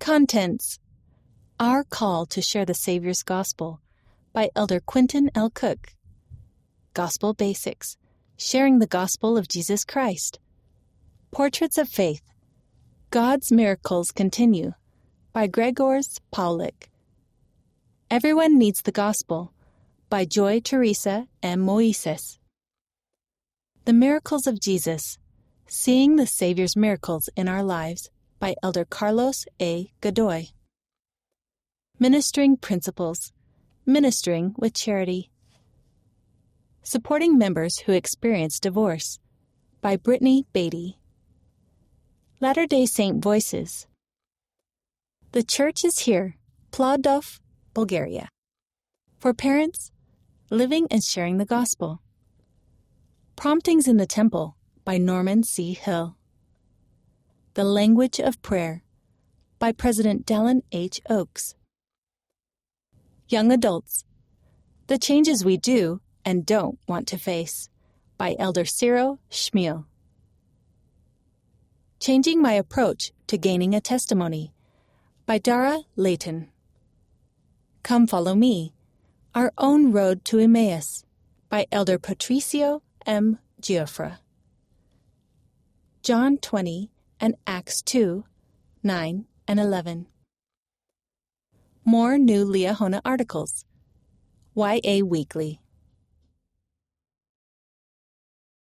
Contents Our Call to Share the Savior's Gospel by Elder Quentin L. Cook. Gospel Basics Sharing the Gospel of Jesus Christ. Portraits of Faith God's Miracles Continue by Gregors Pawlik. Everyone Needs the Gospel by Joy Teresa M. Moises. The Miracles of Jesus Seeing the Savior's Miracles in Our Lives by Elder Carlos A. Godoy. Ministering Principles Ministering with Charity. Supporting Members Who Experience Divorce by Brittany Beatty. Latter day Saint Voices. The Church is here, Plovdiv, Bulgaria. For parents, living and sharing the gospel. Promptings in the Temple by Norman C. Hill. The Language of Prayer by President Dallin H. Oaks. Young Adults The Changes We Do and Don't Want to Face by Elder Cyril Schmiel. Changing My Approach to Gaining a Testimony by Dara Layton. Come Follow Me Our Own Road to Emmaus by Elder Patricio M. Giuffra. John 20 and Acts 2 9 and 11. More new Liahona articles. YA Weekly.